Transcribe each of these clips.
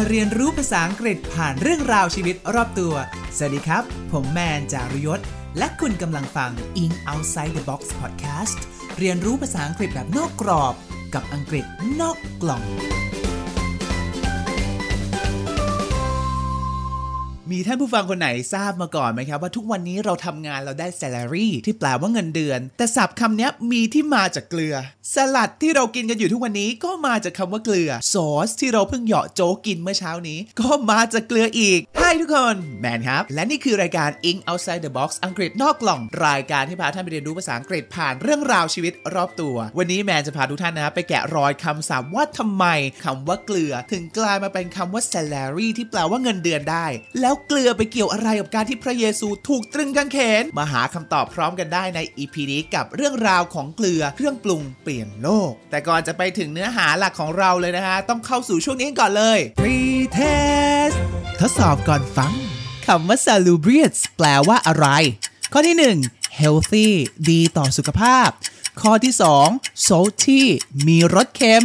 มาเรียนรู้ภาษาอังกฤษผ่านเรื่องราวชีวิตรอบตัว สวัสดีครับ ผมแมนจารุยศ และคุณกำลังฟัง In Outside the Box Podcast เรียนรู้ภาษาอังกฤษแบบนอกกรอบ กับอังกฤษนอกกล่อง มีท่านผู้ฟังคนไหนทราบมาก่อนไหมครับ ว่าทุกวันนี้เราทำงานเราได้ salary ที่แปลว่าเงินเดือน แต่ศัพท์คำนี้มีที่มาจากเกลือ สลัดที่เรากินกันอยู่ทุกวันนี้ก็มาจากคำว่าเกลือซอสที่เราเพิ่งเหยาะโจ๊กกินเมื่อเช้านี้ ก็มาจากเกลืออีกให้ทุกคนแมนครับ และนี่คือรายการ Ink Outside the Box อังกฤษนอกกล่อง รายการที่พาท่านไปเรียนรู้ภาษาอังกฤษผ่านเรื่องราวชีวิตรอบตัว วันนี้แมนจะพาทุกท่านนะไปแกะรอยคำศัพท์ว่าทำไมคำว่าเกลือ ถึงกลายมาเป็นคำว่า salary ที่แปลว่าเงินเดือนได้ แล้วเกลือไปเกี่ยวอะไรกับการที่พระเยซูถูกตรึงกางเขน มาหาคำตอบพร้อมกันได้ใน EP นี้กับเรื่องราวของเกลือเครื่องปรุงเปลี่ยนโลก แต่ก่อนจะไปถึงเนื้อหาหลักของเราเลยนะฮะ ต้องเข้าสู่ช่วงนี้ก่อนเลย Pre-test ทดสอบก่อนฟังคำว่า salubrious แปลว่าอะไร ข้อที่ 1 healthy ดีต่อสุขภาพ ข้อที่ 2 salty มีรสเค็ม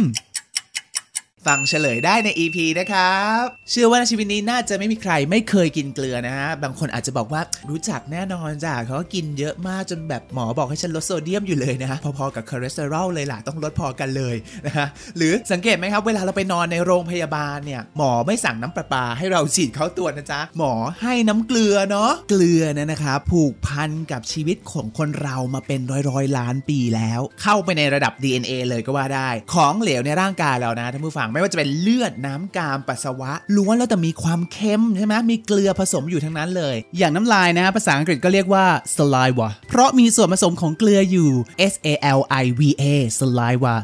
ฟังเฉลยได้ใน EP นะครับ เชื่อว่าในชีวิตนี้น่าจะไม่มีใครไม่เคยกินเกลือนะฮะ บางคนอาจจะบอกว่ารู้จักแน่นอนจ้ะเขากินเยอะมากจนแบบหมอบอกให้ฉันลดโซเดียมอยู่เลยนะพอๆกับคอเลสเตอรอลเลยล่ะต้องลดพอกันเลยนะฮะหรือสังเกตไหมครับ เวลาเราไปนอนในโรงพยาบาลเนี่ยหมอไม่สั่งน้ำประปาให้เราฉีดเข้าตัวนะจ๊ะหมอให้น้ำเกลือเนาะเกลือเนี่ยนะครับผูกพันกับชีวิตของคนเรามาเป็นร้อยร้อยๆล้านปีแล้ว เข้าไปในระดับ DNA เลยก็ว่าได้ ของเหลวในร่างกายเรานะท่านผู้ฟังไม่ว่าจะเป็นเลือดน้ำกามปัสสาวะล้วนแล้วแต่มีความเค็มใช่ไหมมีเกลือผสมอยู่ทั้งนั้นเลย อย่างน้ำลายนะภาษาอังกฤษก็เรียกว่า saliva เพราะมีส่วนผสมของเกลืออยู่ S A L I V A saliva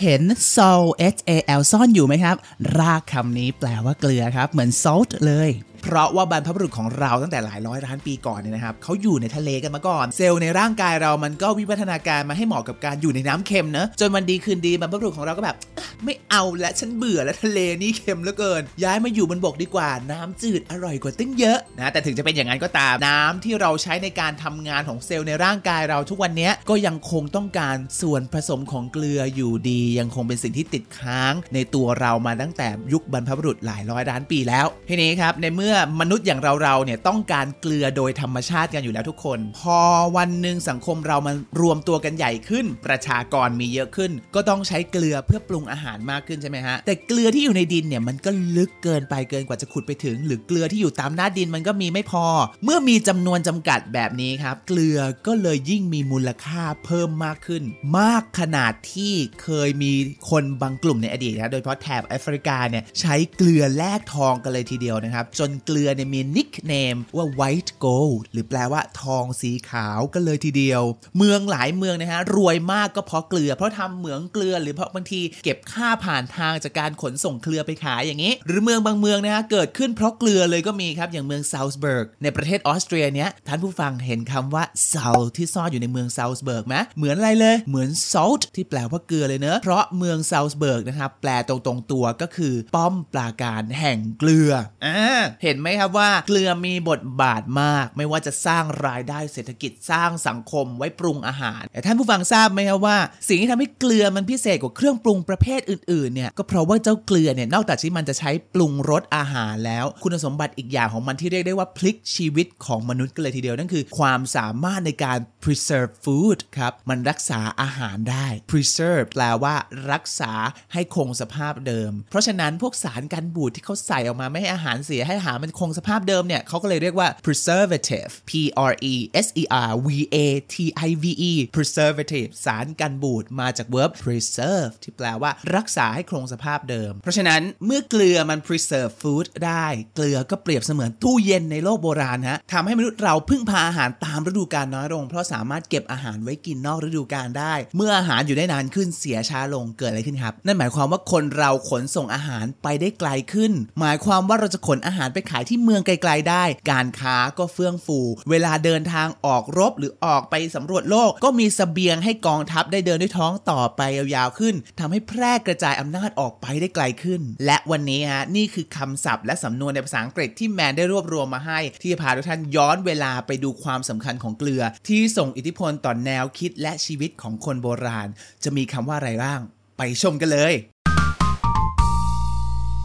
เห็น sal s a l ซ่อนอยู่ไหมครับ รากคำนี้แปลว่าเกลือครับ เหมือน salt เลย เพราะว่าบรรพบุรุษของเราตั้งแต่หลายร้อยล้านปีก่อนเนี่ยนะครับเขาอยู่ในทะเลกันมาก่อน เซลล์ในร่างกายเรามันก็วิวัฒนาการมาให้เหมาะกับการอยู่ในน้ำเค็มเนอะจนวันดีคืนดีบรรพบุรุษของเราก็แบบ ไม่เอาและฉันเบื่อและทะเลนี่เค็มเหลือเกิน ย้ายมาอยู่บนบกดีกว่าน้ำจืดอร่อยกว่าตั้งเยอะนะแต่ถึงจะเป็นอย่างนั้นก็ตามน้ำที่เราใช้ในการทำงานของเซลล์ในร่างกายเราทุกวันนี้ก็ยังคงต้องการส่วนผสมของเกลืออยู่ดี ยังคงเป็นสิ่งที่ติดค้าง ในตัวเรามาตั้งแต่ยุคบรรพบุรุษหลายร้อยล้านปีแล้วทีนี้ครับในเมื่อมนุษย์อย่างเราเราเนี่ยต้องการเกลือโดยธรรมชาติกันอยู่แล้วทุกคน พอวันหนึ่งสังคมเรามันรวมตัวกันใหญ่ขึ้น ประชากรมีเยอะขึ้น ก็ต้องใช้เกลือเพื่อปรุงอาหารมากขึ้นใช่ไหมฮะแต่เกลือที่อยู่ในดินเนี่ยมันก็ลึกเกินไปเกินกว่าจะขุดไปถึง หรือเกลือที่อยู่ตามหน้าดินมันก็มีไม่พอ เมื่อมีจำนวนจำกัดแบบนี้ครับเกลือก็เลยยิ่งมีมูลค่าเพิ่มมากขึ้น มากขนาดที่เคยมีคนบางกลุ่มในอดีตนะโดยเฉพาะแถบแอฟริกาเนี่ยใช้เกลือแลกทองกันเลยทีเดียวนะครับ จนเกลือเนี่ยมี nickname ว่า white gold หรือแปลว่าทองสีขาวกันเลยทีเดียว เมืองหลายเมืองนะฮะรวยมากก็เพราะเกลือ เพราะทำเหมืองเกลือหรือเพราะบางทีเก็บค่าผ่านทางจากการขนส่งเกลือไปขายอย่างนี้ หรือเมืองบางเมืองนะฮะเกิดขึ้นเพราะเกลือเลยก็มีครับอย่างเมืองซาลซ์บูร์กในประเทศออสเตรียเนี้ยท่านผู้ฟังเห็นคำว่า salt ที่ซ่อนอยู่ในเมืองซาลซ์บูร์กไหมเหมือนอะไรเลยเหมือน salt ที่แปลว่าเกลือเลยเนอะเพราะเมืองซาลซ์บูร์กนะครับแปลตรงๆตัวก็คือป้อมปราการแห่งเกลืออ่าเห็นไหมครับว่าเกลือมีบทบาทมาก ไม่ว่าจะสร้างรายได้เศรษฐกิจสร้างสังคมไว้ปรุงอาหารแต่ท่านผู้ฟังทราบไหมครับว่า สิ่งที่ทำให้เกลือมันพิเศษกว่าเครื่องปรุงประเภทอื่นๆเนี่ยก็เพราะว่าเจ้าเกลือเนี่ยนอกจากที่มันจะใช้ปรุงรสอาหารแล้ว คุณสมบัติอีกอย่างของมันที่เรียกได้ว่าพลิกชีวิตของมนุษย์กันเลยทีเดียวนั่นคือ ความสามารถในการ preserve food ครับมันรักษาอาหารได้ preserve แปลว่ารักษาให้คงสภาพเดิม เพราะฉะนั้นพวกสารกันบูดที่เขาใส่ออกมาไม่ให้อาหารเสียให้อาหารมันคงสภาพเดิมเนี่ยเขาก็เลยเรียกว่า preservative P R E S E R V A T I V E preservative สารกันบูดมาจาก verb preserve ที่แปลว่ารักษาให้คงสภาพเดิม เพราะฉะนั้นเมื่อเกลือมัน preserve food ได้ เกลือก็เปรียบเสมือนตู้เย็นในโลกโบราณฮะทำให้มนุษย์เราพึ่งพาอาหารตามฤดูกาลน้อยลง เพราะสามารถเก็บอาหารไว้กินนอกฤดูกาลได้ เมื่ออาหารอยู่ได้นานขึ้นเสียช้าลงเกิดอะไรขึ้นครับ นั่นหมายความว่าคนเราขนส่งอาหารไปได้ไกลขึ้น หมายความว่าเราจะขนอาหารไปขายที่เมืองไกลๆได้ การค้าก็เฟื่องฟู เวลาเดินทางออกรบหรือออกไปสำรวจโลก ก็มีเสบียงให้กองทัพได้เดินด้วยท้องต่อไปยาวๆขึ้นทำให้แพร่กระจายอำนาจออกไปได้ไกลขึ้น และวันนี้ฮะนี่คือคำศัพท์และสำนวนในภาษาอังกฤษที่แมนได้รวบรวมมาให้ ที่จะพาทุกท่านย้อนเวลาไปดูความสำคัญของเกลือ ที่ส่งอิทธิพลต่อแนวคิดและชีวิตของคนโบราณ จะมีคำว่าอะไรบ้าง ไปชมกันเลย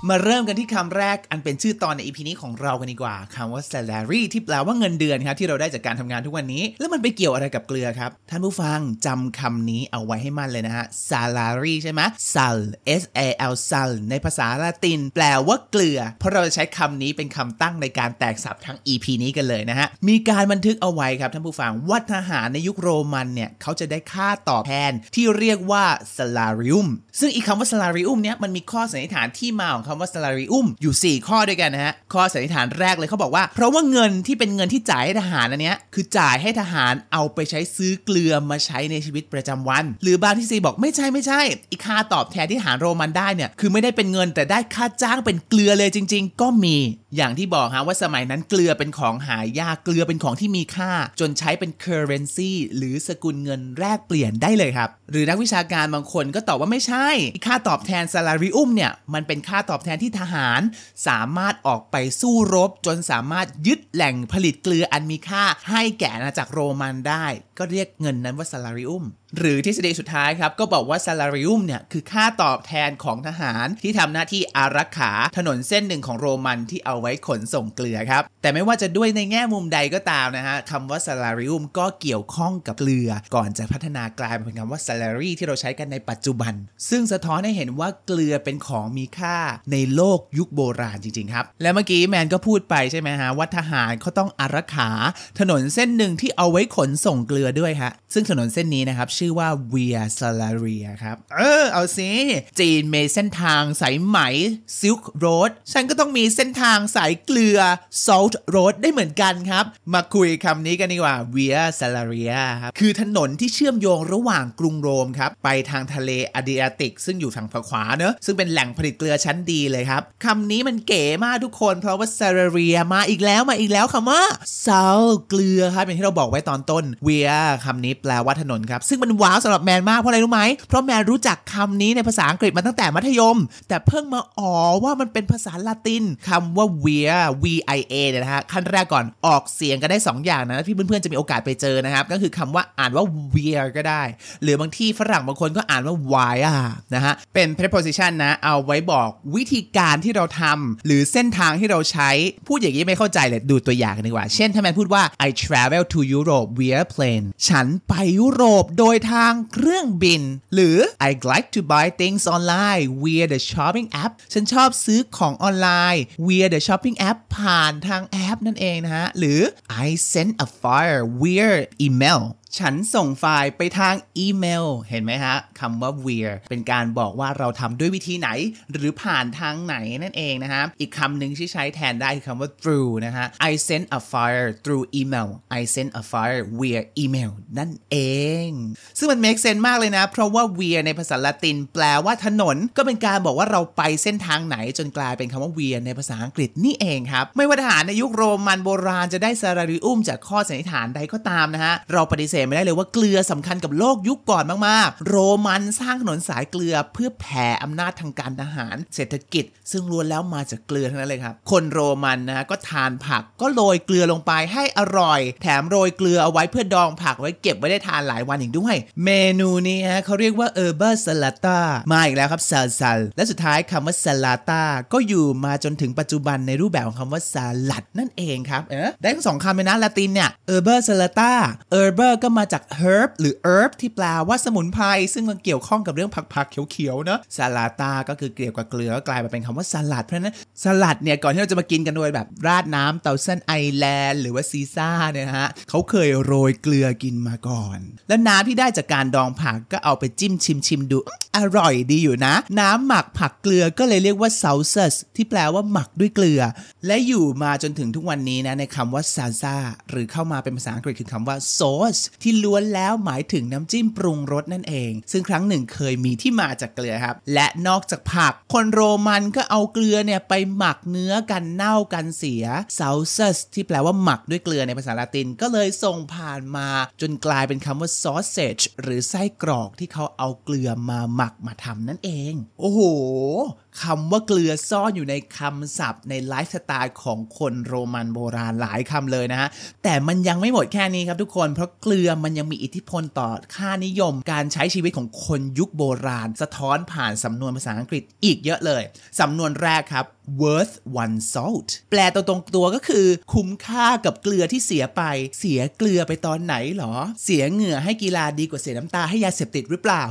มาเริ่มกันที่คำแรกอันเป็นชื่อตอนในอีพีนี้ของเรากันดีกว่าคำว่า salary ที่แปลว่าเงินเดือนครับที่เราได้จากการทำงานทุกวันนี้ แล้วมันไปเกี่ยวอะไรกับเกลือครับ ท่านผู้ฟังจำคำนี้เอาไว้ให้มั่นเลยนะฮะ salary ใช่ไหม sal s a l sal ในภาษาละติน แปลว่าเกลือ เพราะเราจะใช้คำนี้เป็นคำตั้งในการแตกศัพท์ทั้ง EP นี้กันเลยนะฮะมีการบันทึกเอาไว้ครับท่านผู้ฟังว่าทหารในยุคโรมันเนี่ยเขาจะได้ค่าตอบแทนที่เรียกว่า salarium ซึ่งอีกคำว่า salarium เนี่ยมันมีข้อสันนิษฐานที่มาของคำว่า salarium อยู่ 4 ข้อด้วยกันนะฮะ ข้อสันนิษฐานแรกเลยเขาบอกว่า เพราะว่าเงินที่เป็นเงินที่จ่ายให้ทหารอันเนี้ยคือจ่ายให้ทหารเอาไปใช้ซื้อเกลือมาใช้ในชีวิตประจำวัน หรือบางที่ซีบอกไม่ใช่ไม่ใช่ อีกค่าตอบแทนที่ทหารโรมันได้เนี่ยคือไม่ได้เป็นเงินแต่ได้ค่าจ้างเป็นเกลือเลยจริง ๆ ก็มีอย่างที่บอกฮะว่าสมัยนั้นเกลือเป็นของหายากเกลือเป็นของที่มีค่า จนใช้เป็น currency หรือสกุลเงินแลกเปลี่ยนได้เลยครับ หรือนักวิชาการบางคนก็ตอบว่าไม่ใช่ ค่าตอบแทน salarium เนี่ยมันเป็นค่าตอบแทนที่ทหาร สามารถออกไปสู้รบ จนสามารถยึดแหล่งผลิตเกลืออันมีค่าให้แก่อาณาจักรโรมันได้ ก็เรียกเงินนั้นว่าซาลาริอุม หรือทฤษฎีสุดท้ายครับก็บอกว่า salarium เนี่ยคือค่าตอบแทนของทหารที่ทำหน้าที่อารักขาถนนเส้นหนึ่งของโรมันที่เอาไว้ขนส่งเกลือครับแต่ไม่ว่าจะด้วยในแง่มุมใดก็ตามนะฮะคำว่า salarium ก็เกี่ยวข้องกับเกลือ ก่อนจะพัฒนากลายเป็นคำว่า salary ที่เราใช้กันในปัจจุบัน ซึ่งสะท้อนให้เห็นว่าเกลือเป็นของมีค่าในโลกยุคโบราณจริงๆครับ และเมื่อกี้แมนก็พูดไปใช่ไหมฮะว่าทหารเขาต้องอารักขาถนนเส้นหนึ่งที่เอาไว้ขนส่งเกลือด้วยฮะซึ่งถนนเส้นนี้นะครับชื่อว่า Via Salaria ครับ เออ เอาสิจีนมีเส้นทางสายไหม Silk Road ฉันก็ต้องมีเส้นทางสายเกลือ Salt Road ได้เหมือนกันครับ มาคุยคำนี้กันดีกว่า Via Salaria ครับคือถนนที่เชื่อมโยงระหว่างกรุงโรมครับ ไปทางทะเลอะดริอาติก ซึ่งอยู่ทางฝั่งขวาเนอะซึ่งเป็นแหล่งผลิตเกลือชั้นดีเลยครับคำนี้มันเก๋มากทุกคน เพราะว่า Salaria มาอีกแล้วมาอีกแล้วคำว่า Salt เกลือครับอย่างที่เราบอกไว้ตอนต้น Via คำนี้แปลว่าถนนครับ ซึ่งมันว้าวสำหรับแมนมากเพราะอะไรรู้ไหมเพราะแมนรู้จักคำนี้ในภาษาอังกฤษมาตั้งแต่มัธยม แต่เพิ่งมาอ๋อว่ามันเป็นภาษาละตินคำว่า via v i a เนี่ยนะฮะขั้นแรกก่อนออกเสียงกันได้ 2 อย่างนะที่เพื่อนๆจะมีโอกาสไปเจอนะครับ ก็คือคำว่าอ่านว่า via ก็ได้ หรือบางที่ฝรั่งบางคนก็อ่านว่า via นะฮะเป็น preposition นะเอาไว้บอกวิธีการที่เราทำหรือเส้นทางที่เราใช้พูดอย่างนี้ไม่เข้าใจเลยดูตัวอย่างกันดีกว่า เช่นถ้าแมนพูดว่า I travel to Europe via plane ฉันไปยุโรปโดยทางเครื่องบิน หรือ I like to buy things online via the shopping app ฉันชอบซื้อของออนไลน์ via the shopping app ผ่านทางแอปนั่นเองนะฮะ หรือ I send a file via email ฉันส่งไฟล์ไปทางอีเมล เห็นไหมฮะคำว่า via เป็นการบอกว่าเราทำด้วยวิธีไหน หรือผ่านทางไหนนั่นเองนะฮะ อีกคำหนึ่งที่ใช้แทนได้คือคำว่า through นะฮะ I send a file through email I send a file via email นั่นเอง ซึ่งมัน make sense มากเลยนะ เพราะว่า via ในภาษาละตินแปลว่าถนน ก็เป็นการบอกว่าเราไปเส้นทางไหนจนกลายเป็นคำว่า via ในภาษาอังกฤษนี่เองครับ ไม่ว่าทหารในยุคโรมันโบราณจะได้ซาราริอุมจากข้อสันนิษฐานใดก็ตามนะฮะ เราปฏิเสธไม่ได้เลยว่าเกลือสำคัญกับโลกยุคก่อนมากๆ โรมันสร้างถนนสายเกลือเพื่อแผ่อำนาจทางการทหาร เศรษฐกิจ ซึ่งล้วนแล้วมาจากเกลือทั้งนั้นเลยครับ คนโรมันนะฮะก็ทานผักก็โรยเกลือลงไปให้อร่อย แถมโรยเกลือเอาไว้เพื่อดองผักไว้เก็บไว้ได้ทานหลายวันอีกด้วย เมนูนี้ฮะเขาเรียกว่า herba salata มาอีกแล้วครับ sal sal และสุดท้ายคำว่า salata ก็อยู่มาจนถึงปัจจุบันในรูปแบบของคำว่าสลัดนั่นเองครับเออได้ทั้งสองคำเลยนะละตินเนี่ย herba salata herba ก็มาจาก herb หรือ herb ที่แปลว่าสมุนไพรซึ่งมันเกี่ยวข้องกับเรื่องผักๆเขียวๆเนอะ salata ก็คือเกี่ยวกับเกลือกลายมาเป็นคำว่าสลัด เพราะฉะนั้นสลัดเนี่ยก่อนที่เราจะมากินกันโดยแบบราดน้ำ Thousand Island หรือว่าซีซ่าเนี่ยฮะเขาเคยโรยเกลือกินมาก่อน แล้วน้ำที่ได้จากการดองผักก็เอาไปจิ้มชิมชิมดูอร่อยดีอยู่นะ น้ำหมักผักเกลือก็เลยเรียกว่า salsus ที่แปลว่าหมักด้วยเกลือ และอยู่มาจนถึงทุกวันนี้นะในคำว่า salsa หรือเข้ามาเป็นภาษาอังกฤษคือคำว่า sauce ที่ล้วนแล้วหมายถึงน้ำจิ้มปรุงรสนั่นเอง ซึ่งครั้งหนึ่งเคยมีที่มาจากเกลือครับ และนอกจากผัก คนโรมันก็เอาเกลือเนี่ยไปหมักเนื้อกันเน่ากันเสีย sauces ที่แปลว่าหมักด้วยเกลือในภาษาละตินก็เลยส่งผ่านมา จนกลายเป็นคำว่า sausage หรือไส้กรอกที่เขาเอาเกลือมาหมักมาทำนั่นเอง โอ้โหคำว่าเกลือซ่อนอยู่ในคำศัพท์ในไลฟ์สไตล์ของคนโรมันโบราณหลายคำเลยนะฮะ แต่มันยังไม่หมดแค่นี้ครับทุกคน เพราะเกลือมันยังมีอิทธิพลต่อค่านิยม การใช้ชีวิตของคนยุคโบราณ สะท้อนผ่านสำนวนภาษาอังกฤษอีกเยอะเลย สำนวนแรกครับ worth one salt แปลตรงตัวก็คือ คุ้มค่ากับเกลือที่เสียไป เสียเกลือไปตอนไหนหรอ เสียเหงื่อให้กีฬาดีกว่าเสียน้ำตาให้ยาเสพติดหรือเปล่า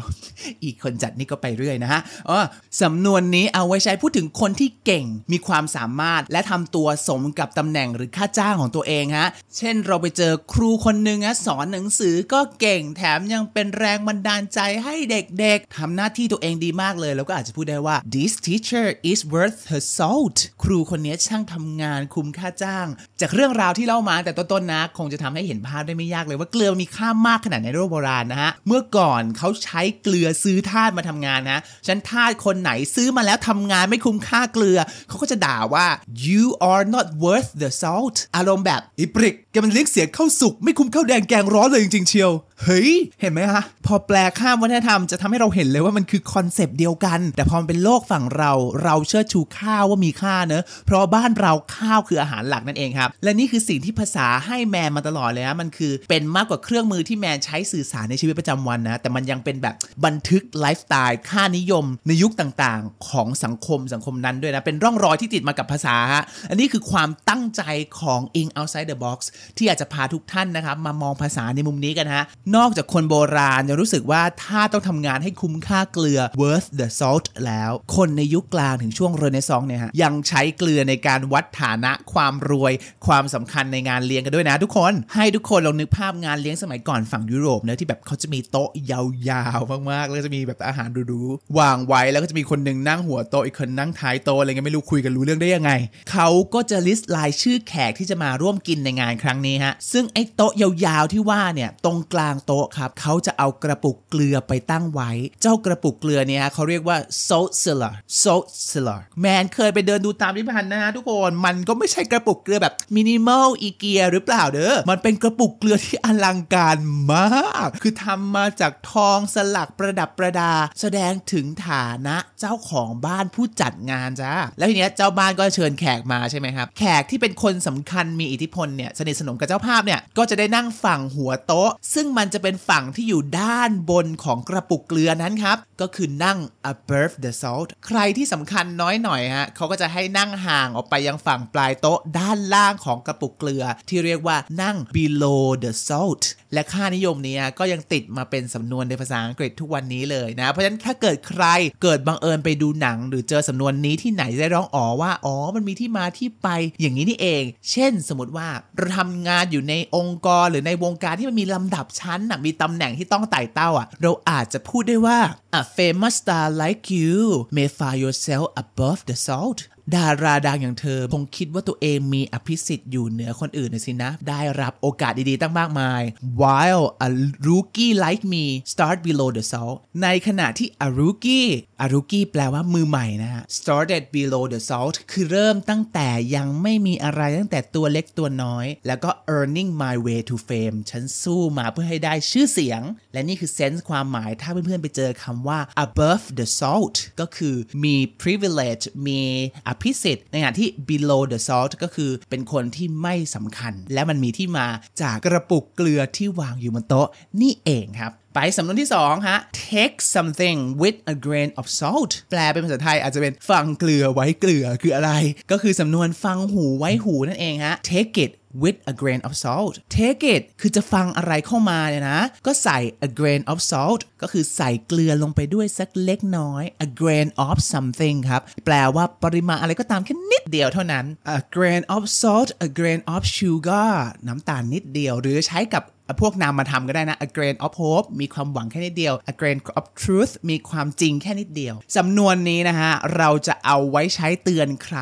อีกคนจัดนี่ก็ไปเรื่อยนะฮะอ๋อสำนวนนี้เอาไว้ใช้พูดถึงคนที่เก่ง มีความสามารถ และทำตัวสมกับตำแหน่งหรือค่าจ้างของตัวเองฮะ เช่นเราไปเจอครูคนหนึ่งนะสอนหนังสือก็เก่งแถมยังเป็นแรงบันดาลใจให้เด็กๆทำหน้าที่ตัวเองดีมากเลย แล้วก็อาจจะพูดได้ว่า this teacher is worth her salt ครูคนนี้ช่างทำงานคุ้มค่าจ้าง จากเรื่องราวที่เล่ามาแต่ต้นๆนะ คงจะทำให้เห็นภาพได้ไม่ยากเลยว่าเกลือมีค่ามากขนาดในโลกโบราณนะฮะ เมื่อก่อนเขาใช้เกลือซื้อทาสมาทำงานนะฉันทาสคนไหนซื้อมาแล้วทำงานไม่คุ้มค่าเกลือ เขาก็จะด่าว่า you are not worth the salt อารมณ์แบบอีพริกแกมันเลี้ยงเสียข้าวสุกไม่คุ้มข้าวแดงแกงร้อนเลยจริงๆเชียว เฮ้ย เห็นไหมฮะพอแปลข้ามวัฒนธรรมจะทำให้เราเห็นเลยว่ามันคือ concept เดียวกัน แต่พอมันเป็นโลกฝั่งเราเราเชิดชูข้าวว่ามีค่าเนอะเพราะบ้านเราข้าวคืออาหารหลักนั่นเองครับ และนี่คือสิ่งที่ภาษาให้แมนมาตลอดเลยนะมันคือเป็นมากกว่าเครื่องมือที่แมนใช้สื่อสารในชีวิตประจำวันนะ แต่มันยังเป็นแบบบันทึกไลฟ์สไตล์ค่านิยม ในยุคต่างๆ ของสังคมสังคมนั้นด้วยนะเป็นร่องรอยที่ติดมากับภาษาฮะอันนี้คือความตั้งใจของ In Outside the Box ที่อยากจะพาทุกท่านนะครับมามองภาษาในมุมนี้กันฮะนอกจากคนโบราณจะรู้สึกว่าถ้าต้องทำงานให้คุ้มค่าเกลือ worth the salt แล้ว คนในยุคกลางถึงช่วงเรเนซองส์เนี่ยฮะยังใช้เกลือในการวัดฐานะความรวยความสำคัญในงานเลี้ยงกันด้วยนะทุกคนให้ทุกคนลองนึกภาพงานเลี้ยงสมัยก่อนฝั่งยุโรปเนะที่แบบเขาจะมีโต๊ะยาวๆมากๆแล้วจะมีแบบอาหารดูๆวางไว้แล้วก็จะมีคนหนึ่งนั่งหัวโต๊ะอีกคนนั่งท้ายโต๊ะอะไรเงี้ยไม่รู้คุยกันรู้เรื่องได้ยังไงเขาก็จะลิสต์รายชื่อแขกที่จะมาร่วมกินในงานครั้งนี้ฮะซึ่งไอ้โต๊ะยาวๆที่ว่าเนี่ยตรงกลางโต๊ะครับเขาจะเอากระปุกเกลือไปตั้งไว้ เจ้ากระปุกเกลือเนี่ยฮะเขาเรียกว่า salt cellar salt cellar แมนเคยไปเดินดูตามพิพิธภัณฑ์นะฮะทุกคนมันก็ไม่ใช่กระปุกเกลือแบบมินิมอลอีเกียหรือเปล่าเด้อมันเป็นกระปุกเกลือที่อลังการมาก คือทำมาจากทองสลักประดับประดา แสดงถึงฐานะเจ้าของบ้านผู้จัดงานจ้าแล้วทีเนี้ยเจ้าบ้านก็เชิญแขกมาใช่ไหมครับ แขกที่เป็นคนสำคัญมีอิทธิพลเนี่ยสนิทสนมกับเจ้าภาพเนี่ยก็จะได้นั่งฝั่งหัวโต๊ะ ซึ่งมันจะเป็นฝั่งที่อยู่ด้านบนของกระปุกเกลือนั้นครับ ก็คือนั่ง above the salt ใครที่สำคัญน้อยหน่อยฮะเขาก็จะให้นั่งห่างออกไปยังฝั่งปลายโต๊ะด้านล่างของกระปุกเกลือ ที่เรียกว่านั่ง below the salt และค่านิยมนี้ก็ยังติดมาเป็นสำนวนในภาษาอังกฤษทุกวันนี้เลยนะ เพราะฉะนั้นถ้าเกิดใครเกิดบังเอิญไปดูหนัง หรือเจอสำนวนนี้ที่ไหนได้ร้องอ๋อว่าอ๋อมันมีที่มาที่ไปอย่างนี้นี่เอง เช่น สมมติว่าเราทำงานอยู่ในองค์กรหรือในวงการที่มันมีลำดับชั้นนะมีตำแหน่งที่ต้องไต่เต้าอะ เราอาจจะพูดได้ว่า a famous star like you may find yourself above the salt ดาราดังอย่างเธอคงคิดว่าตัวเองมีอภิสิทธิ์อยู่เหนือคนอื่นนะสินะ ได้รับโอกาสดีๆ ตั้งมากมาย while a rookie like me start below the salt ในขณะที่ a rookie a rookie แปลว่ามือใหม่นะฮะ started below the salt คือเริ่มตั้งแต่ยังไม่มีอะไรตั้งแต่ตัวเล็กตัวน้อย แล้วก็ earning my way to fame ฉันสู้มาเพื่อให้ได้ชื่อเสียง และนี่คือเซนส์ความหมายถ้าเพื่อนๆไปเจอคำว่า above the salt ก็คือมี privilege มีอภิสิทธิ์ในขณะที่ below the salt ก็คือเป็นคนที่ไม่สำคัญ และมันมีที่มาจากกระปุกเกลือที่วางอยู่บนโต๊ะนี่เองครับไปสำนวนที่2ฮะ take something with a grain of salt แปลเป็นภาษาไทยอาจจะเป็นฟังเกลือไว้เกลือคืออะไร ก็คือสำนวนฟังหูไว้หูนั่นเองฮะ take it with a grain of salt take it คือจะฟังอะไรเข้ามาเนี่ยนะ ก็ใส่ a grain of salt ก็คือใส่เกลือลงไปด้วยสักเล็กน้อย a grain of something ครับ แปลว่าปริมาณอะไรก็ตามแค่นิดเดียวเท่านั้น a grain of salt a grain of sugar น้ำตาลนิดเดียว หรือใช้กับ พวกนามมาทำก็ได้นะ a grain of hope มีความหวังแค่นิดเดียว a grain of truth มีความจริงแค่นิดเดียว สำนวนนี้นะฮะ เราจะเอาไว้ใช้เตือนใคร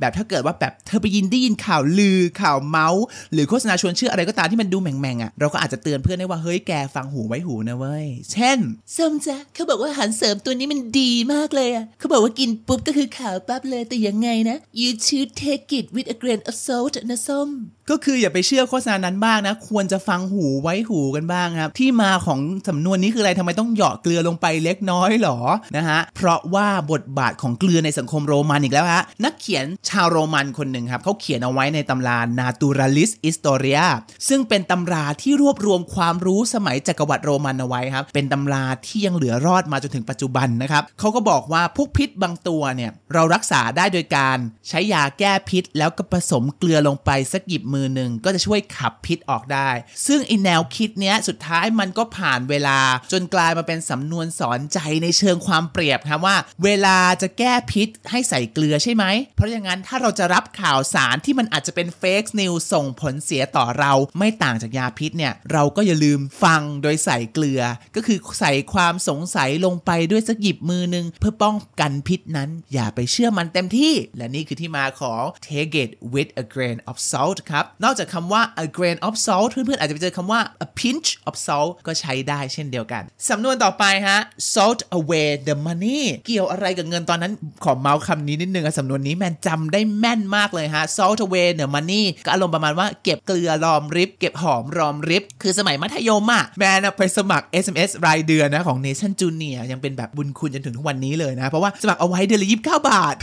แบบถ้าเกิดว่าแบบเธอไปยินได้ยินข่าวลือข่าวเมาส์ หรือโฆษณาชวนเชื่ออะไรก็ตามที่มันดูแหม่งๆอะเราก็อาจจะเตือนเพื่อนได้ว่า เฮ้ยแกฟังหูไว้หูนะเว้ย เช่นส้มจ๊ะเขาบอกว่าอาหารเสริมตัวนี้มันดีมากเลยอะเขาบอกว่ากินปุ๊บก็คือขาวปั๊บเลยแต่ยังไงนะ you should take it with a grain of salt นะส้มก็คืออย่าไปเชื่อโฆษณานั้นบ้างนะ ควรจะฟังหูไว้หูกันบ้างครับ ที่มาของสำนวนนี้คืออะไรทำไมต้องเหยาะเกลือลงไปเล็กน้อยหรอนะฮะเพราะว่าบทบาทของเกลือในสังคมโรมันอีกแล้วฮะนักเขียนชาวโรมันคนหนึ่งครับเขาเขียนเอาไว้ในตำรา Naturalis Historia ซึ่งเป็นตำราที่รวบรวมความรู้สมัยจักรวรรดิโรมันเอาไว้ครับเป็นตำราที่ยังเหลือรอดมาจนถึงปัจจุบันนะครับเขาก็บอกว่าพวกพิษบางตัวเนี่ยเรารักษาได้โดยการใช้ยาแก้พิษ แล้วก็ผสมเกลือลงไปสักหยิบมือหนึ่งก็จะช่วยขับพิษออกได้ ซึ่งไอแนวคิดเนี้ยสุดท้ายมันก็ผ่านเวลาจนกลายมาเป็นสำนวนสอนใจในเชิงความเปรียบครับว่า เวลาจะแก้พิษให้ใส่เกลือใช่ไหม เพราะอย่างนั้นถ้าเราจะรับข่าวสารที่มันอาจจะเป็นเฟกนิวส่งผลเสียต่อเราไม่ต่างจากยาพิษเนี่ยเราก็อย่าลืมฟังโดยใส่เกลือ ก็คือใส่ความสงสัยลงไปด้วยสักหยิบมือหนึ่งเพื่อป้องกันพิษนั้น อย่าไปเชื่อมันเต็มที่ และนี่คือที่มาของ take it with a grain of salt ครับนอกจากคำว่า a grain of salt เพื่อนๆอาจจะไปเจอคำำว่า a pinch of salt ก็ใช้ได้เช่นเดียวกัน สำนวนต่อไปฮะ salt away the money เกี่ยวอะไรกับเงินตอนนั้นขอเมาส์คำนี้นิดนึงอะสำนวนนี้แมนจำได้แม่นมากเลยฮะ salt away the money ก็อารมณ์ประมาณว่าเก็บเกลือรอมริบ เก็บหอมรอมริบ คือสมัยมัธยมอะแมนไปสมัคร SMS รายเดือนนะของ Nation Junior ยังเป็นแบบบุญคุณจนถึงทุกวันนี้เลยนะ เพราะว่าสมัครเอาไว้เดือนละ29บาท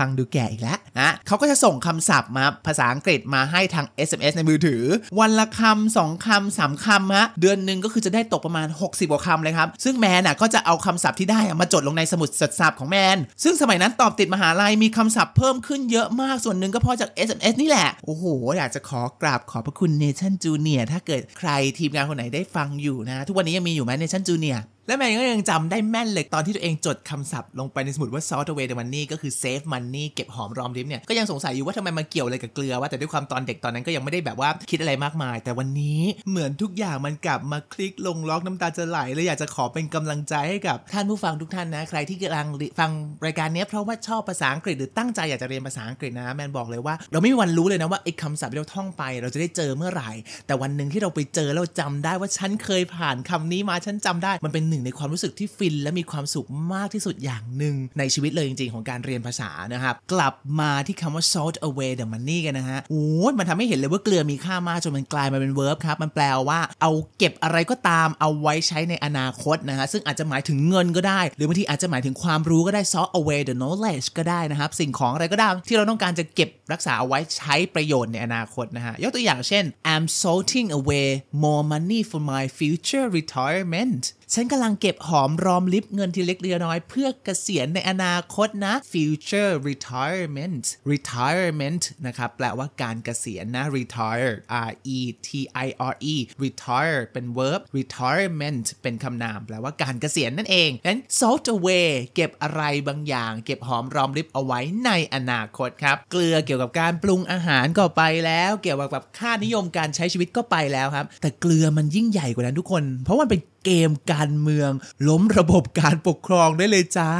ฟังดูแก่อีกแล้วนะเขาก็จะส่งคำศัพท์มาภาษาอังกฤษมาให้ทาง SMS ในมือถือ วันละคำสองคำสามคำฮะเดือนหนึ่งก็คือจะได้ตกประมาณ 60กว่าคำเลยครับ ซึ่งแมนอะก็จะเอาคำศัพท์ที่ได้มาจดลงในสมุดจดศัพท์ของแมน ซึ่งสมัยนั้นตอบติดมหาลัยมีคำศัพท์เพิ่มขึ้นเยอะมากส่วนหนึ่งก็เพราะจาก SMS นี่แหละ โอ้โห อยากจะขอกราบขอบพระคุณ Nation Junior ถ้าเกิดใครทีมงานคนไหนได้ฟังอยู่นะ ทุกวันนี้ยังมีอยู่ไหม Nation Junior และแมนก็ยังจำได้แม่นเลยตอนที่ตัวเองจดคำศัพท์ลงไปในสมุดว่า salt away the money ก็คือ save money เก็บหอมรอมริบเนี่ย ก็ยังสงสัยอยู่ว่าทำไมมันเกี่ยวอะไรกับเกลือว่าแต่ด้วยความตอนเด็กตอนนั้นก็ยังไม่ได้แบบว่าคิดอะไรมากมาย แต่วันนี้เหมือนทุกอย่างมันกลับมาคลิกลงล็อกน้ำตาจะไหลเลยอยากจะขอเป็นกำลังใจให้กับท่านผู้ฟังทุกท่านนะ ใครที่กำลังฟังรายการนี้เพราะว่าชอบภาษาอังกฤษหรือตั้งใจอยากจะเรียนภาษาอังกฤษนะแมนบอกเลยว่าเราไม่มีวันรู้เลยนะว่าไอ้คำศัพท์ที่เราท่องไป เราจะได้เจอเมื่อไหร่ แต่วันหนึ่งที่เราไปเจอแล้วจำได้ว่าฉันเคยผ่านคำนี้มาฉันจำได้มันเป็นหนึ่งในความรู้สึกที่ฟิน และมีความสุขมากที่สุดอย่างหนึ่งในชีวิตเลยจริงๆ ของการเรียนภาษานะครับ กลับมาที่คำว่า salt away the money กันนะฮะโอ้ยมันทำให้เห็นเลยว่าเกลือมีค่ามากจนมันกลายมาเป็น verb ครับ มันแปลว่าเอาเก็บอะไรก็ตามเอาไว้ใช้ในอนาคตนะฮะ ซึ่งอาจจะหมายถึงเงินก็ได้ หรือบางทีอาจจะหมายถึงความรู้ก็ได้ salt away the knowledge ก็ได้นะครับ สิ่งของอะไรก็ได้ที่เราต้องการจะเก็บรักษาเอาไว้ใช้ประโยชน์ในอนาคตนะฮะ ยกตัวอย่างเช่น I'm salting away more money for my future retirement ฉันกำลังเก็บหอมรอมริบเงินทีเล็กเรียน้อย เพื่อเกษียณในอนาคตนะ future retirement retirement นะครับแปลว่าการเกษียณนะ retire r e t i r e retire เป็น verb retirement เป็นคำนามแปลว่าการเกษียณนั่นเองงั้น salt away เก็บอะไรบางอย่าง เก็บหอมรอมริบเอาไว้ในอนาคตครับ เกลือเกี่ยวกับการปรุงอาหารก็ไปแล้ว เกี่ยวกับค่านิยมการใช้ชีวิตก็ไปแล้วครับ แต่เกลือมันยิ่งใหญ่กว่านั้นทุกคน เพราะมันเป็น เกมการเมือง ล้มระบบการปกครองได้เลยจ้า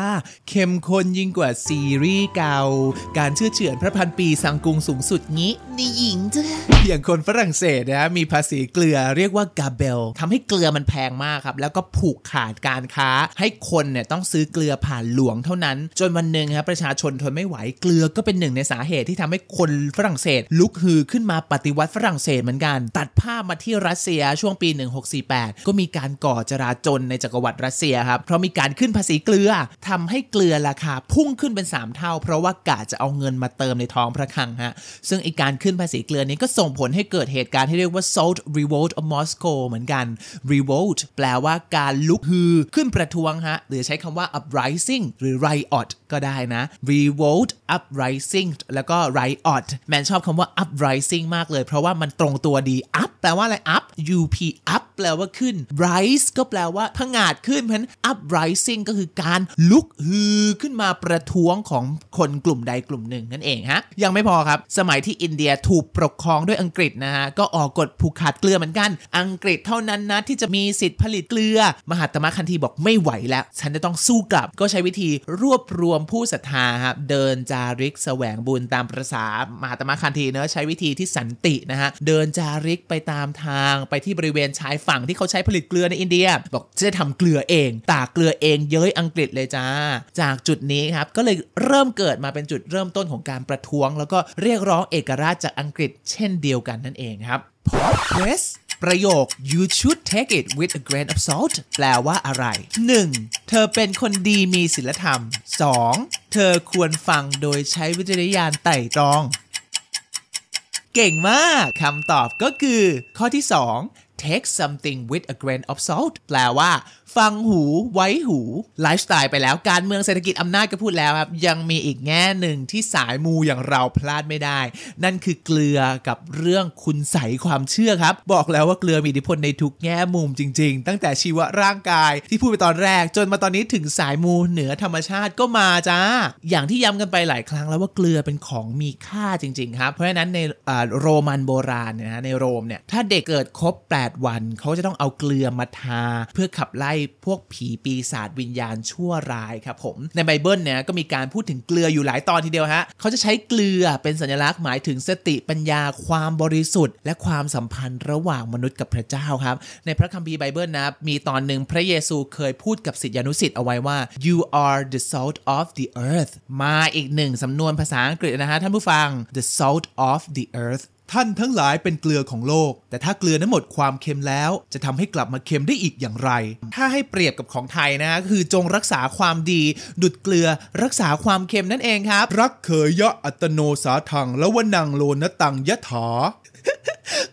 เข้มข้นยิ่งกว่าซีรีส์เก่า การเชื่อเฉือนพระพันปีสังกุงสูงสุดงี้นี่หญิงจ้ะอย่างคนฝรั่งเศสนะมีภาษีเกลือเรียกว่ากาเบลทำให้เกลือมันแพงมากครับ แล้วก็ผูกขาดการค้า ให้คนเนี่ยต้องซื้อเกลือผ่านหลวงเท่านั้น จนวันหนึ่งครับประชาชนทนไม่ไหวเกลือก็เป็นหนึ่งในสาเหตุที่ทำให้คนฝรั่งเศส ลุกฮือขึ้นมาปฏิวัติฝรั่งเศสเหมือนกัน ตัดภาพมาที่รัสเซียช่วงปี 1648 ก็มีการก่อจราจนในจักรวรรดิรัสเซียครับเพราะมีการขึ้นภาษีเกลือทำให้เกลือราคาพุ่งขึ้นเป็น 3 เท่า เพราะว่ากะจะเอาเงินมาเติมในท้องพระคลังฮะซึ่งไอการขึ้นภาษีเกลือนี้ก็ส่งผลให้เกิดเหตุการณ์ที่เรียกว่า Salt Revolt of Moscow เหมือนกัน Revolt แปลว่าการลุกฮือขึ้นประท้วงฮะหรือใช้คำว่า uprising หรือ riot ก็ได้นะ Revolt uprising แล้วก็ riot แมนชอบคำว่า uprising มากเลย เพราะว่ามันตรงตัวดี up แปลว่าอะไร up up up แปลว่าขึ้น rise ก็แปลว่าผงาดขึ้น เพราะฉะนั้น uprising ก็คือการลุกฮือขึ้นมาประท้วงของคนกลุ่มใดกลุ่มหนึ่งนั่นเองฮะ ยังไม่พอครับ สมัยที่อินเดียถูกปกครองด้วยอังกฤษนะฮะ ก็ออกกฎผูกขาดเกลือเหมือนกัน อังกฤษเท่านั้นนะที่จะมีสิทธิ์ผลิตเกลือ มหาตมะคันธีบอกไม่ไหวแล้ว ฉันจะต้องสู้กลับ ก็ใช้วิธีรวบรวมผู้ศรัทธาครับเดินจาริกแสวงบุญตามประษามหาตมะคันธีเนอะใช้วิธีที่สันตินะฮะเดินจาริกไปตามทางไปที่บริเวณชายฝั่งที่เขาใช้ผลิตเกลือในอินเดียบอกจะทำเกลือเอง ตากเกลือเองเย้ยอังกฤษเลยจ้า จากจุดนี้ครับก็เลยเริ่มเกิดมาเป็นจุดเริ่มต้นของการประท้วง แล้วก็เรียกร้องเอกราชจากอังกฤษ เช่นเดียวกันนั่นเองครับ Podcast ประโยค you should take it with a grain of salt แปลว่าอะไร 1. เธอเป็นคนดีมีศีลธรรม 2. เธอควรฟังโดยใช้วิจารณญาณไต่ตรอง เก่งมาก คำตอบก็คือ ข้อที่ 2 take something with a grain of salt แปลว่า ฟังหูไว้หูไลฟ์สไตล์ไปแล้วการเมืองเศรษฐกิจอำนาจก็พูดแล้วครับ ยังมีอีกแง่หนึ่งที่สายมูอย่างเราพลาดไม่ได้ นั่นคือเกลือกับเรื่องคุณใสความเชื่อครับ บอกแล้วว่าเกลือมีอิทธิพลในทุกแง่มุมจริง ๆ ตั้งแต่ชีวร่างกายที่พูดไปตอนแรก จนมาตอนนี้ถึงสายมูเหนือธรรมชาติก็มาจ้า อย่างที่ย้ำกันไปหลายครั้งแล้วว่าเกลือเป็นของมีค่าจริง ๆ ครับ เพราะฉะนั้นในอ่าโรมันโบราณเนี่ยนะในโรมเนี่ยถ้าเด็กเกิดครบ 8 วันเขาจะต้องเอาเกลือมาทาเพื่อขับไล่พวกผีปีศาจวิญญาณชั่วร้ายครับผมในไบเบิลเนี่ยก็มีการพูดถึงเกลืออยู่หลายตอนทีเดียวฮะเขาจะใช้เกลือเป็นสัญลักษณ์หมายถึงสติปัญญาความบริสุทธิ์ และความสัมพันธ์ระหว่างมนุษย์กับพระเจ้าครับ ในพระคัมภีร์ไบเบิลนะมีตอนหนึ่งพระเยซูเคยพูดกับศิษยานุศิษย์เอาไว้ว่า you are the salt of the earth มาอีกหนึ่งสำนวนภาษาอังกฤษนะฮะท่านผู้ฟัง the salt of the earth ท่านทั้งหลายเป็นเกลือของโลก แต่ถ้าเกลือนั้นหมดความเค็มแล้ว จะทำให้กลับมาเค็มได้อีกอย่างไร ถ้าให้เปรียบกับของไทยนะคือจงรักษาความดี ดุดเกลือรักษาความเค็มนั่นเองครับ รักเคยยะอัตโนสาทังแล้ววนังโลนตังยะถา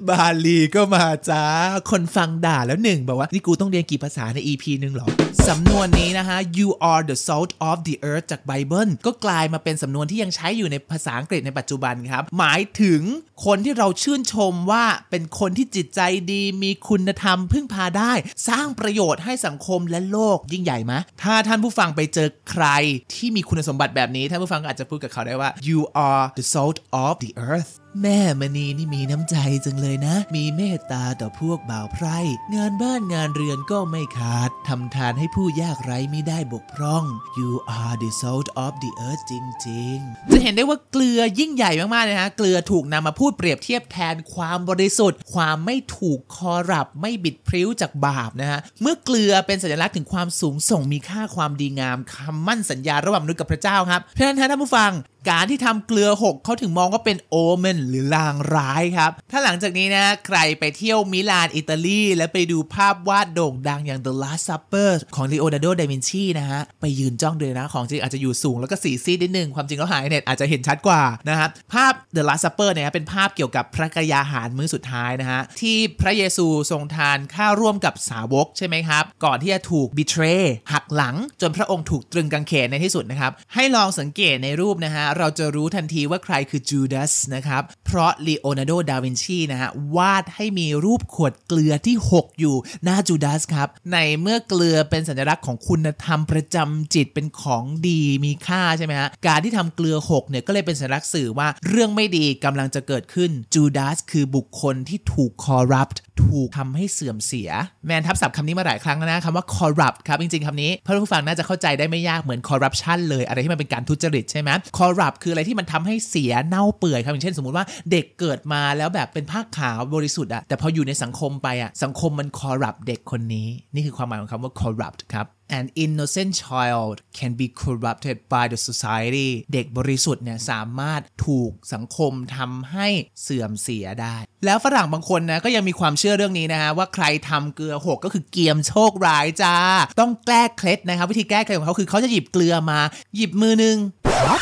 บาลีก็มาจ้า คนฟังด่าแล้วหนึ่งบอกว่า นี่กูต้องเรียนกี่ภาษาใน EP หนึ่งเหรอ สำนวนนี้นะคะ you are the salt of the earth จากไบเบิลก็กลายมาเป็นสำนวนที่ยังใช้อยู่ในภาษาอังกฤษในปัจจุบันครับ หมายถึงคนที่เราชื่นชมว่าเป็นคนที่จิตใจดี มีคุณธรรมพึ่งพาได้ สร้างประโยชน์ให้สังคมและโลกยิ่งใหญ่ไหมถ้าท่านผู้ฟังไปเจอใครที่มีคุณสมบัติแบบนี้ท่านผู้ฟังอาจจะพูดกับเขาได้ว่า you are the salt of the earth แม่มณีนี่มีน้ำใจจังเลยนะ มีเมตตาต่อพวกบ่าวไพร่งานบ้านงานเรือนก็ไม่ขาดทำทานให้ผู้ยากไร้ไม่ได้บกพร่อง You are the salt of the earth จริง ๆ จะเห็นได้ว่าเกลือยิ่งใหญ่มากๆเลยนะเกลือถูกนำมาพูดเปรียบเทียบแทนความบริสุทธิ์ ความไม่ถูก corrupt ไม่บิดพลิ้วจากบาปนะฮะเมื่อเกลือเป็นสัญลักษณ์ถึงความสูงส่งมีค่าความดีงามคำมั่นสัญญาระหว่างมนุษย์กับพระเจ้าครับเพราะฉะนั้นท่านผู้ฟัง การที่ทำเกลือหกเขาถึงมองว่าเป็น omen หรือลางร้ายครับ ถ้าหลังจากนี้นะ ใครไปเที่ยวมิลานอิตาลี และไปดูภาพวาดโด่งดังอย่าง The Last Supper ของ Leonardo da Vinci นะฮะ ไปยืนจ้องเลยนะ ของจริงอาจจะอยู่สูงแล้วก็สีซีดนิดนึง ความจริงแล้วหาในเน็ตอาจจะเห็นชัดกว่านะครับภาพ The Last Supper เนี่ยเป็นภาพเกี่ยวกับพระกยาหารมื้อสุดท้ายนะฮะที่พระเยซูทรงทานข้าวร่วมกับสาวกใช่ไหมครับ ก่อนที่จะถูก betray หักหลัง จนพระองค์ถูกตรึงกางเขนในที่สุดนะครับให้ลองสังเกตในรูปนะฮะเราจะรู้ทันทีว่าใครคือจูดาสนะครับ เพราะลีโอนาร์โด ดาวินชีนะฮะวาดให้มีรูปขวดเกลือที่ 6 อยู่หน้าจูดาสครับ ในเมื่อเกลือเป็นสัญลักษณ์ของคุณธรรมประจำจิตเป็นของดีมีค่าใช่ไหมฮะ การที่ทำเกลือ 6 เนี่ยก็เลยเป็นสัญลักษณ์สื่อว่าเรื่องไม่ดีกำลังจะเกิดขึ้นจูดาสคือบุคคลที่ถูก corrupt ถูกทำให้เสื่อมเสีย แมนทับศัพท์คำนี้มาหลายครั้งแล้วนะคำว่า corrupt ครับ จริง ๆคำนี้เพื่อนผู้ฟังน่าจะเข้าใจได้ไม่ยากเหมือน corruption เลย อะไรที่มันเป็นการทุจริตใช่ไหม corrupt คืออะไรที่มันทำให้เสียเน่าเปื่อยครับอย่างเช่นสมมุติว่าเด็กเกิดมาแล้วแบบเป็นผ้าขาวบริสุทธิ์อะแต่พออยู่ในสังคมไปอะสังคมมัน corrupt เด็กคนนี้ นี่คือความหมายของคำว่า corrupt ครับ An innocent child can be corrupted by the society เด็กบริสุทธิ์เนี่ยสามารถถูกสังคมทำให้เสื่อมเสียได้ แล้วฝรั่งบางคนนะก็ยังมีความเชื่อเรื่องนี้นะฮะว่าใครทำเกลือหกก็คือเกียมโชคร้ายจ้า ต้องแก้เคล็ดนะครับวิธีแก้เคล็ดของเขาคือเขาจะหยิบเกลือมาหยิบมือหนึ่ง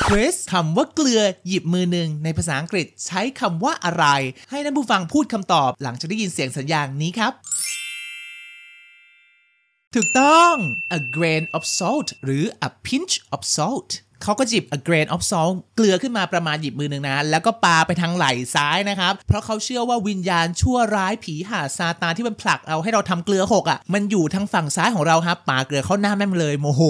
คริสคำว่าเกลือหยิบมือหนึ่งในภาษาอังกฤษใช้คำว่าอะไร ให้ท่านผู้ฟังพูดคำตอบหลังจากได้ยินเสียงสัญญาณนี้ครับ ถูกต้อง a grain of salt หรือ a pinch of salt เขาก็จิบ a grain of salt เกลือขึ้นมาประมาณหยิบมือหนึ่งนะ แล้วก็ปาไปทางไหล่ซ้ายนะครับ เพราะเขาเชื่อว่าวิญญาณชั่วร้ายผีหาซาตานที่มันผลักเอาให้เราทำเกลือหกอะ่ะ มันอยู่ทางฝั่งซ้ายของเราครับปาเกลือเข้าหน้าแม่งเลยโมโห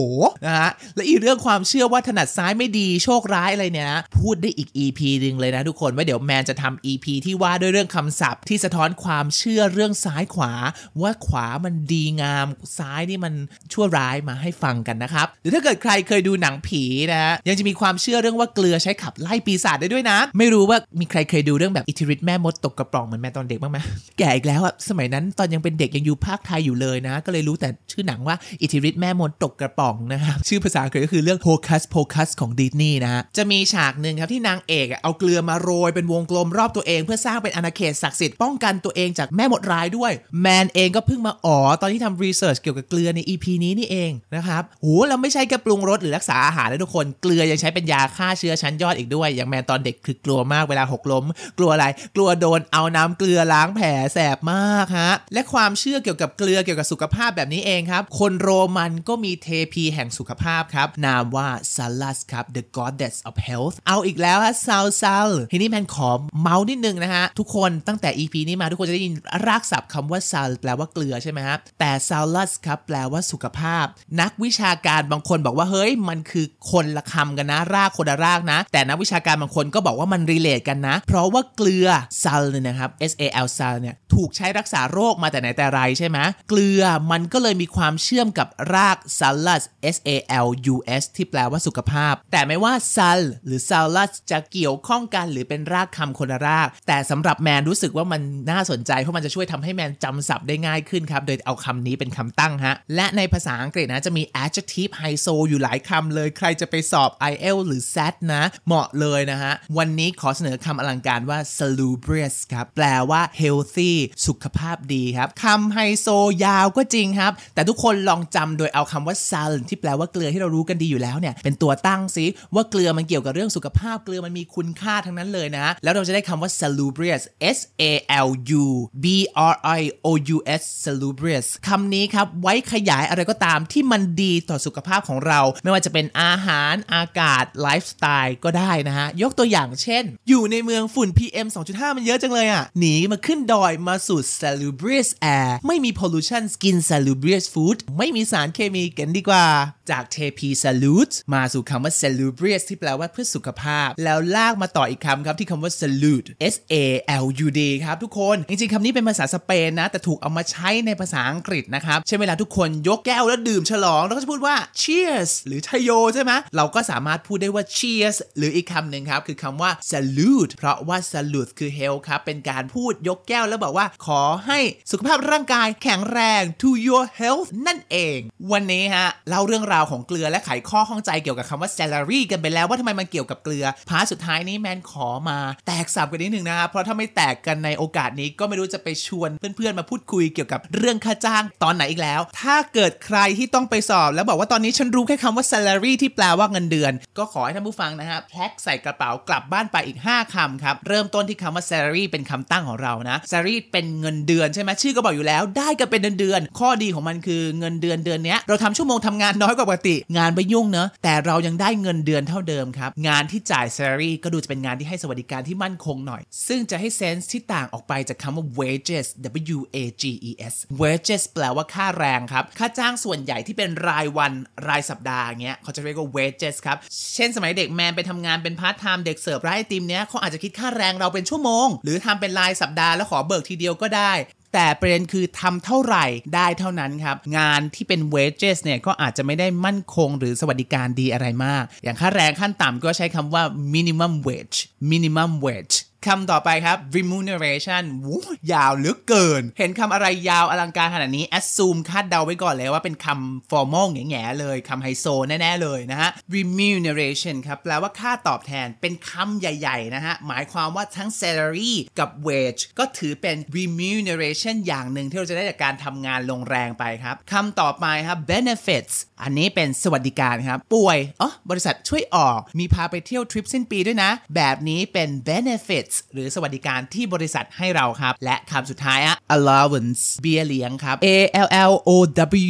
นะฮะ และอีกเรื่องความเชื่อว่าถนัดซ้ายไม่ดีโชคร้ายอะไรเนี่ยนะพูดได้อีก EP หนึ่งเลยนะทุกคนว่าเดี๋ยวแมนจะทำ EP ที่ว่าด้วยเรื่องคำศัพท์ ที่สะท้อนความเชื่อเรื่องซ้ายขวา ว่าขวามันดีงามซ้ายนี่มันชั่วร้ายมาให้ฟังกันนะครับหรือถ้าเกิดใครเคยดูหนังผีนะะ ยังจะมีความเชื่อเรื่องว่าเกลือใช้ขับไล่ปีศาจได้ด้วยนะ ไม่รู้ว่ามีใครเคยดูเรื่องแบบอิทธิฤทธิ์แม่มดตกกระป๋องเหมือนแม่ตอนเด็กบ้างไหมแก่อีกแล้วอะสมัยนั้นตอนยังเป็นเด็กยังอยู่ภาคไทยอยู่เลยนะ ก็เลยรู้แต่ชื่อหนังว่าอิทธิฤทธิ์แม่มดตกกระป๋องนะครับชื่อภาษาอังกฤษก็คือเรื่องโ o คัสโ o คัสของดิสนีย์นะฮะจะมีฉากหนึ่งครับที่นางเอกเอาเกลือมาโรยเป็นวงกลมรอบตัวเอง เพื่อสร้างเป็นอาณาเขตศักดิ์สิทธิ์ป้องกันตัวเองจากแม่มดร้ายด้วย แมนเองก็เพิ่งมาอ๋อตอนที่ทำรีเสิร์ชเกี่ยวกับเกลือใน EP นี้นี่เองนะครับโหเราไม่ใช่แค่ปรุงรสหรือรักษาอาหารนะทุกคนเกลือยังใช้เป็นยาฆ่าเชื้อชั้นยอดอีกด้วย อย่างแมนตอนเด็กคือกลัวมากเวลาหกล้ม กลัวอะไร กลัวโดนเอาน้ำเกลือล้างแผลแสบมากฮะ และความเชื่อเกี่ยวกับเกลือเกี่ยวกับสุขภาพแบบนี้เองครับ คนโรมันก็มีเทพีแห่งสุขภาพครับ นามว่าซาลัสครับ the goddess of health เอาอีกแล้วฮะซาลซาลทีนี้แมนขอเมาส์นิดนึงนะฮะ ทุกคนตั้งแต่ EP นี้มาทุกคนจะได้ยินรากศัพท์คำว่าซาลแปลว่าเกลือใช่ไหมฮะ แต่ซาลัสครับแปลว่าสุขภาพ นักวิชาการบางคนบอกว่าเฮ้ยมันคือคนละคำกันนะ รากคนละรากนะ แต่นักวิชาการบางคนก็บอกว่ามันรีเลทกันนะ เพราะว่าเกลือซาลเนี่ยนะครับ S A L ซาลเนี่ยถูกใช้รักษาโรคมาแต่ไหนแต่ไรใช่ไหมเกลือมันก็เลยมีความเชื่อมกับราก salus S A L U S ที่แปลว่าสุขภาพ แต่ไม่ว่า sal หรือ salus จะเกี่ยวข้องกันหรือเป็นรากคำคนละราก แต่สำหรับแมนรู้สึกว่ามันน่าสนใจเพราะมันจะช่วยทำให้แมนจำศัพท์ได้ง่ายขึ้นครับ โดยเอาคำนี้เป็นคำตั้งฮะ และในภาษาอังกฤษนะจะมี adjective ไฮโซอยู่หลายคำเลย ใครจะไปสอบ IELTS หรือ SAT นะ เหมาะเลยนะฮะ วันนี้ขอเสนอคำอลังการว่า salubrious ครับ แปลว่า healthy สุขภาพดีครับคำไฮโซยาวก็จริงครับ แต่ทุกคนลองจำโดยเอาคำว่า sal ที่แปลว่าเกลือที่เรารู้กันดีอยู่แล้วเนี่ย เป็นตัวตั้งซิว่าเกลือมันเกี่ยวกับเรื่องสุขภาพเกลือมันมีคุณค่าทั้งนั้นเลยนะ แล้วเราจะได้คำว่า salubrious S A L U B R I O U S salubrious คำนี้ครับไว้ขยายอะไรก็ตามที่มันดีต่อสุขภาพของเรา ไม่ว่าจะเป็นอาหารอากาศไลฟ์สไตล์ก็ได้นะฮะ ยกตัวอย่างเช่น อยู่ในเมืองฝุ่น PM 2.5 มันเยอะจังเลยอะ หนีมาขึ้นดอยมาสูด salubrious air ไม่มี pollution กิน salubrious food ไม่มีสารเคมีกันดีกว่า จากเทพี salute มาสู่คำว่า salubrious ที่แปลว่าเพื่อสุขภาพ แล้วลากมาต่ออีกคำครับที่คำว่า salute S A L U D ครับทุกคน จริงๆคำนี้เป็นภาษาสเปนนะ แต่ถูกเอามาใช้ในภาษาอังกฤษนะครับเช่เวลาทุกคนยกแก้วแล้วดื่มฉลองเราก็จะพูดว่า cheers หรือชโยใช่ไหมเราราก็สามารถพูดได้ว่า cheers หรืออีกคำหนึ่งครับ คือคำว่า salute เพราะว่า salute คือ health ครับ เป็นการพูดยกแก้วแล้วบอกว่า ขอให้สุขภาพร่างกายแข็งแรง to your health นั่นเอง วันนี้ฮะ เล่าเรื่องราวของเกลือและไขข้อข้องใจเกี่ยวกับคำว่า salary กันไปแล้วว่าทำไมมันเกี่ยวกับเกลือ part สุดท้ายนี้แมนขอมา แตกศัพท์กันนิดนึงนะครับเพราะถ้าไม่แตกกันในโอกาสนี้ก็ไม่รู้จะไปชวนเพื่อนๆมาพูดคุยเกี่ยวกับเรื่องค่าจ้างตอนไหนอีกแล้ว ถ้าเกิดใครที่ต้องไปสอบ แล้วบอกว่าตอนนี้ฉันรู้แค่คำว่า salary ที่แปลว่าเงินเดือน ก็ขอให้ท่านผู้ฟังนะฮะแพ็คใส่กระเป๋ากลับบ้านไปอีก 5คำครับ เริ่มต้นที่คำว่า salary เป็นคำตั้งของเรานะ salary เป็นเงินเดือนใช่ไหมชื่อก็บอกอยู่แล้ว ได้กันเป็นเดือนๆข้อดีของมันคือเงินเดือนเดือนเนี้ยเราทำชั่วโมงทำงานน้อยกว่าปกติ งานไม่ยุ่งเนอะแต่เรายังได้เงินเดือนเท่าเดิมครับงานที่จ่าย salary ก็ดูจะเป็นงานที่ให้สวัสดิการที่มั่นคงหน่อย ซึ่งจะให้ sense ที่ต่างออกไปจากคำว่า wages W A G E S wages แปลว่าค่าแรงครับค่าจ้างส่วนใหญ่ที่เป็นรายวันรายสัปดาห์เงี้ยเขาจะเรียกว่า wages ครับ เช่นสมัยเด็กแมนไปทำงานเป็นพาร์ทไทม์เด็กเสิร์ฟร้านไอติมเนี้ยเขาอาจจะคิดค่าแรงเราเป็นชั่วโมง หรือทำเป็นรายสัปดาห์แล้วขอเบิกทีเดียวก็ได้แต่ประเด็นคือทำเท่าไหร่ได้เท่านั้นครับ งานที่เป็น wages เนี่ยก็อาจจะไม่ได้มั่นคงหรือสวัสดิการดีอะไรมาก อย่างค่าแรงขั้นต่ำก็ใช้คำว่า minimum wage minimum wage คำต่อไปครับ remuneration วู้ยาวเหลือเกิน เห็นคำอะไรยาวอลังการขนาดนี้ assume คาดเดาไว้ก่อนเลยว่าเป็นคำ formal แง่ๆเลยคำไฮโซแน่ๆเลยนะฮะ remuneration ครับแปลว่าค่าตอบแทนเป็นคำใหญ่ๆนะฮะ หมายความว่าทั้ง salary กับ wage ก็ถือเป็น remuneration อย่างหนึ่งที่เราจะได้จากการทำงานลงแรงไปครับคำต่อไปครับ benefits อันนี้เป็นสวัสดิการครับ ป่วยอ๋อบริษัทช่วยออก มีพาไปเที่ยวทริปสิ้นปีด้วยนะ แบบนี้เป็น benefits หรือสวัสดิการที่บริษัทให้เราครับ และคำสุดท้ายอะ allowance เบี้ยเลี้ยงครับ A L L O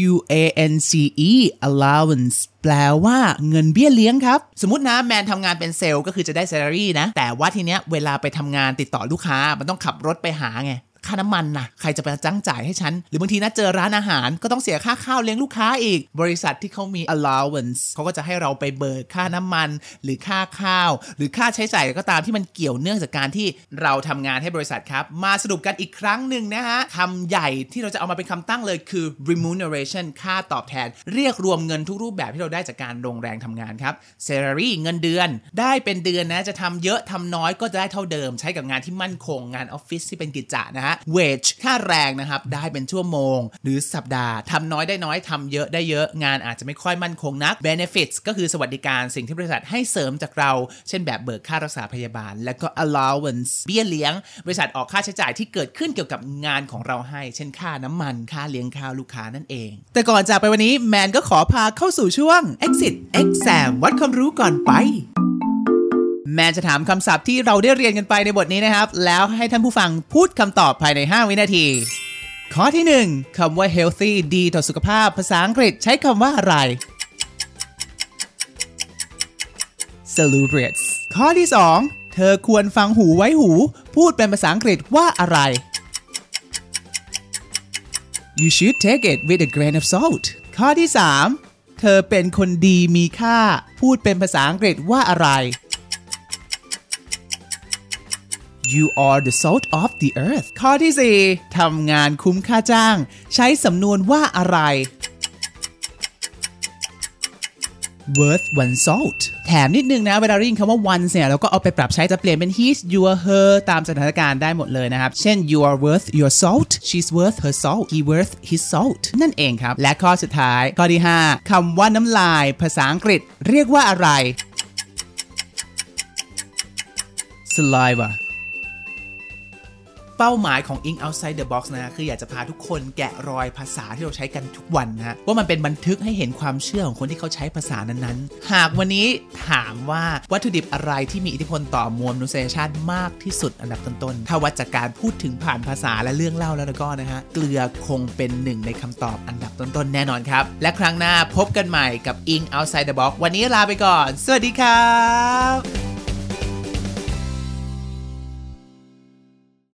W A N C E allowance แปลว่าเงินเบี้ยเลี้ยงครับ สมมตินะแมนทำงานเป็นเซลล์ก็คือจะได้ salary นะ แต่ว่าทีเนี้ยเวลาไปทำงานติดต่อลูกค้ามันต้องขับรถไปหาไง ค่าน้ำมันนะใครจะไปจ้างจ่ายให้ฉัน หรือบางทีนะเจอร้านอาหารก็ต้องเสียค่าข้าวเลี้ยงลูกค้าอีก บริษัทที่เขามี allowance เขาก็จะให้เราไปเบิกค่าน้ำมัน หรือค่าข้าว หรือค่าใช้จ่ายก็ตามที่มันเกี่ยวเนื่องจากการที่เราทำงานให้บริษัทครับ มาสรุปกันอีกครั้งหนึ่งนะฮะคำใหญ่ที่เราจะเอามาเป็นคำตั้งเลยคือ remuneration ค่าตอบแทน เรียกรวมเงินทุกรูปแบบที่เราได้จากการลงแรงทำงานครับ salary เงินเดือน ได้เป็นเดือนนะจะทำเยอะทำน้อยก็จะได้เท่าเดิม ใช้กับงานที่มั่นคงงานออฟฟิศที่เป็นกิจจะนะฮะ wage ค่าแรงนะครับ ได้เป็นชั่วโมง หรือสัปดาห์ทำน้อยได้น้อยทำเยอะได้เยอะงานอาจจะไม่ค่อยมั่นคงนัก benefits ก็คือสวัสดิการสิ่งที่บริษัทให้เสริมจากเรา เช่นแบบเบิกค่ารักษาพยาบาล และก็ allowance เบี้ยเลี้ยง บริษัทออกค่าใช้จ่ายที่เกิดขึ้นเกี่ยวกับงานของเราให้ เช่นค่าน้ำมันค่าเลี้ยงข้าวลูกค้านั่นเอง แต่ก่อนจากไปวันนี้แมนก็ขอพาเข้าสู่ช่วง exit exam วัดความรู้ก่อนไป แมนจะถามคำศัพท์ที่เราได้เรียนกันไปในบทนี้นะครับ แล้วให้ท่านผู้ฟังพูดคำตอบภายใน 5 วินาที ข้อที่ 1คำว่า healthy ดีต่อสุขภาพ ภาษาอังกฤษใช้คำว่าอะไร salubrious ข้อที่ 2 เธอควรฟังหูไว้หู พูดเป็นภาษาอังกฤษว่าอะไร You should take it with a grain of salt ข้อที่ 3 เธอเป็นคนดีมีค่า พูดเป็นภาษาอังกฤษว่าอะไร You are the salt of the earth ข้อที่ 4ทำงานคุ้มค่าจ้าง ใช้สำนวนว่าอะไร worth one salt แถมนิดนึงนะ เวลาเรียกคำว่า one เนี่ยเราก็เอาไปปรับใช้จะเปลี่ยนเป็น his your her ตามสถานการณ์ได้หมดเลยนะครับ เช่น you are worth your salt she's worth her salt he worth his salt นั่นเองครับ และข้อสุดท้าย ข้อที่ 5คำว่าน้ำลาย ภาษาอังกฤษ เรียกว่าอะไร saliva เป้าหมายของ Ink Outside the Box นะคืออยากจะพาทุกคนแกะรอยภาษาที่เราใช้กันทุกวันนะฮะว่ามันเป็นบันทึกให้เห็นความเชื่อของคนที่เขาใช้ภาษานั้นๆ หากวันนี้ถามว่าวัตถุดิบอะไรที่มีอิทธิพลต่อมวลมนุษยชาติมากที่สุดอันดับต้นๆถ้าวัดจากการพูดถึงผ่านภาษาและเรื่องเล่าแล้วก็นะฮะเกลือคงเป็นหนึ่งในคำตอบอันดับต้นๆแน่นอนครับ และครั้งหน้าพบกันใหม่กับ Ink Outside the Box วันนี้ลาไปก่อน สวัสดีครับ